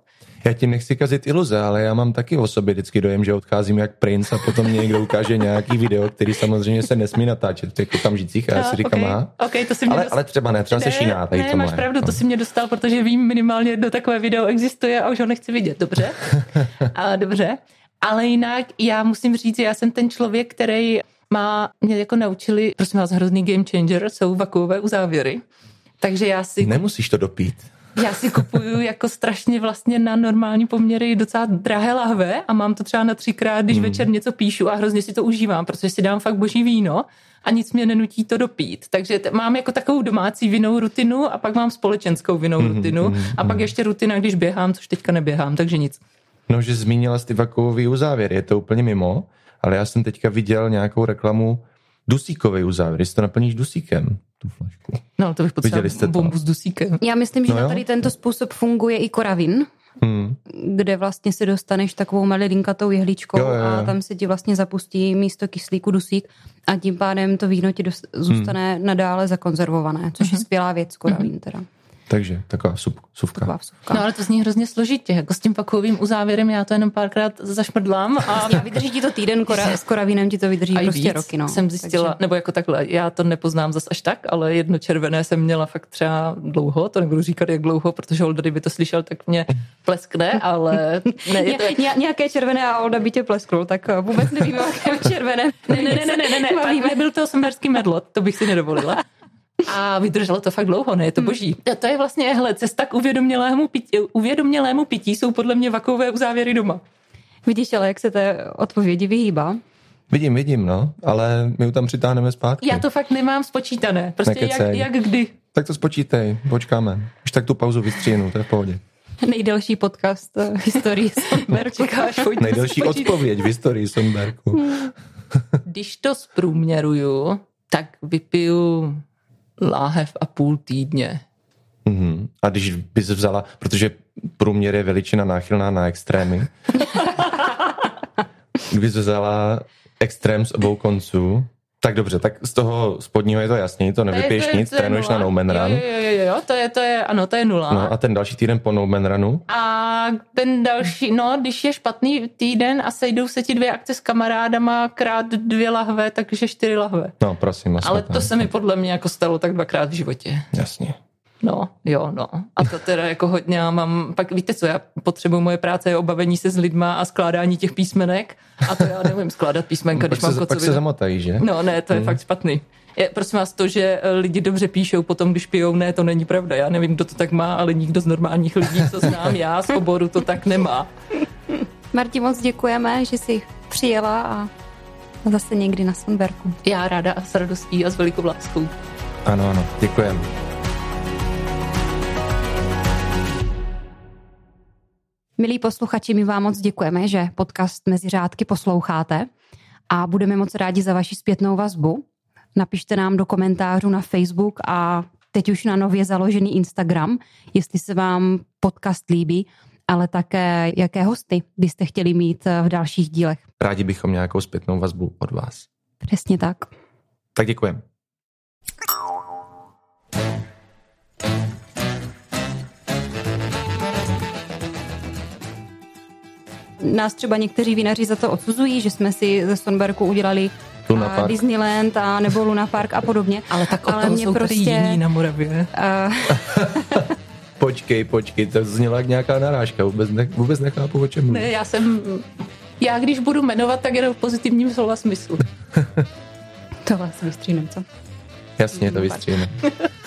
já ti nechci kazit iluze, ale já mám taky o sobě vždycky dojem, že odcházím jak princ a potom mě někdo ukáže nějaký video, který samozřejmě se nesmí natáčet v těch okamžicích a já si říkám, okay. a? Okay, to si mě ale, dost... ale třeba ne, třeba ne, se šíná. Tady ne, máš pravdu, to si mě dostal, protože vím minimálně jedno takové video existuje a už ho nechci vidět, dobře? (laughs) a, dobře. Ale jinak já musím říct, že já jsem ten člověk, který má, mě jako naučili, prosím vás, hrozný game changer, jsou vakuové uzávěry. Takže já si... Nemusíš to dopít. Já si kupuju jako strašně vlastně na normální poměry docela drahé lahve a mám to třeba na třikrát, když hmm. večer něco píšu a hrozně si to užívám, protože si dám fakt boží víno a nic mě nenutí to dopít. Takže t- mám jako takovou domácí vinou rutinu a pak mám společenskou vinou mm-hmm, rutinu a pak ještě rutina, když běhám, což teďka neběhám, takže nic. No, že zmínila ty vakový uzávěr, je to úplně mimo, ale já jsem teďka viděl nějakou reklamu dusíkový uzávěr, jestli to naplníš dusíkem, tu flašku. No, to bych potřeboval bombu s dusíkem. Já myslím, že no tady tento způsob funguje i koravin, hmm. kde vlastně si dostaneš takovou malilinkatou jehličkou jo, jo, jo. a tam se ti vlastně zapustí místo kyslíku dusík a tím pádem to víno ti dost, zůstane hmm. nadále zakonzervované, což hmm. je mhm. skvělá věc koravín hmm. teda. Takže taková sup, suvka. Taková suvka. No ale to zní hrozně složitě, jako s tím pakovým uzávěrem já to jenom párkrát zašmrdlám. A (laughs) já vydrží ti to týden, kora, (laughs) s koravínem ti to vydrží a prostě víc, roky. No. jsem zjistila, Takže... nebo jako takhle, já to nepoznám zas až tak, ale jedno červené jsem měla fakt třeba dlouho, to nebudu říkat jak dlouho, protože Olda, kdyby to slyšel, tak mě pleskne, ale (laughs) ne, je to... Ně, nějaké červené a Olda by tě plesknul, tak eh, vůbec nevím, jaké červené. Ne, ne, ne, ne, ne, ne, ne, nebyl to semerský medlot, to bych si nedovolila. A vydrželo to fakt dlouho, ne? Je to hmm. boží. Hmm. To je vlastně, hele, cesta k uvědomělému pití, uvědomělému pití jsou podle mě vakové uzávěry doma. Vidíš ale, jak se té odpovědi vyhýbá? Vidím, vidím, no, ale my ju tam přitáhneme zpátky. Já to fakt nemám spočítané. Prostě jak, jak, kdy. Tak to spočítej, počkáme. Už tak tu pauzu vystříhnu, to je v pohodě. Nejdelší podcast v uh, historii Sonberku. Nejdelší odpověď v historii Sonberku. Když to zprůměruju, tak vypiju láhev a půl týdně. Mm-hmm. A když bys vzala, protože průměr je veličina náchylná na extrémy, (laughs) kdybys vzala extrém z obou konců, tak dobře, tak z toho spodního je to jasný, to nevypiješ to je, nic, to je trénuješ nula. na no man run. Jo, jo, jo, jo, to je, to je, ano, to je nula. No a ten další týden po no man runu? A ten další, no, když je špatný týden a sejdou se ti dvě akce s kamarádama krát dvě lahve, takže čtyři lahve. No, prosím. Ale to se mi podle mě jako stalo tak dvakrát v životě. Jasně. No, jo, no. A to teda jako hodně já mám, pak víte co, já potřebuji moje práce je obavení se s lidma a skládání těch písmenek a to já nevím skládat písmenka, no, když mám se, Pak se zamotají, že? No, ne, to je hmm. fakt špatný. Je, prosím vás, to, že lidi dobře píšou potom, když pijou, ne, to není pravda. Já nevím, kdo to tak má, ale nikdo z normálních lidí, co znám já z oboru, to tak nemá. Marti, moc děkujeme, že jsi přijela a zase někdy na Sonberku. Já ráda a s radostí a s velikou láskou. Ano, ano, děkujeme. Milí posluchači, my vám moc děkujeme, že podcast Mezi řádky posloucháte a budeme moc rádi za vaši zpětnou vazbu. Napište nám do komentářů na Facebook a teď už na nově založený Instagram, jestli se vám podcast líbí, ale také jaké hosty byste chtěli mít v dalších dílech. Rádi bychom nějakou zpětnou vazbu od vás. Přesně tak. Tak děkujeme. Nás třeba někteří vinaři za to odsuzují, že jsme si ze Sonberku udělali Luna Park. Disneyland a nebo Luna Park a podobně. Ale tak od Ale toho mě jsou prostě, jiní na Moravě. Uh, (laughs) počkej, počkej, to zněla jak nějaká narážka, vůbec, ne, vůbec nechápu, o čem mluvíš. Ne, já jsem, já když budu jmenovat, tak jenom v pozitivním slova smyslu. (laughs) Tohle si vystřínem, co? Jasně, to vystřínem. (laughs)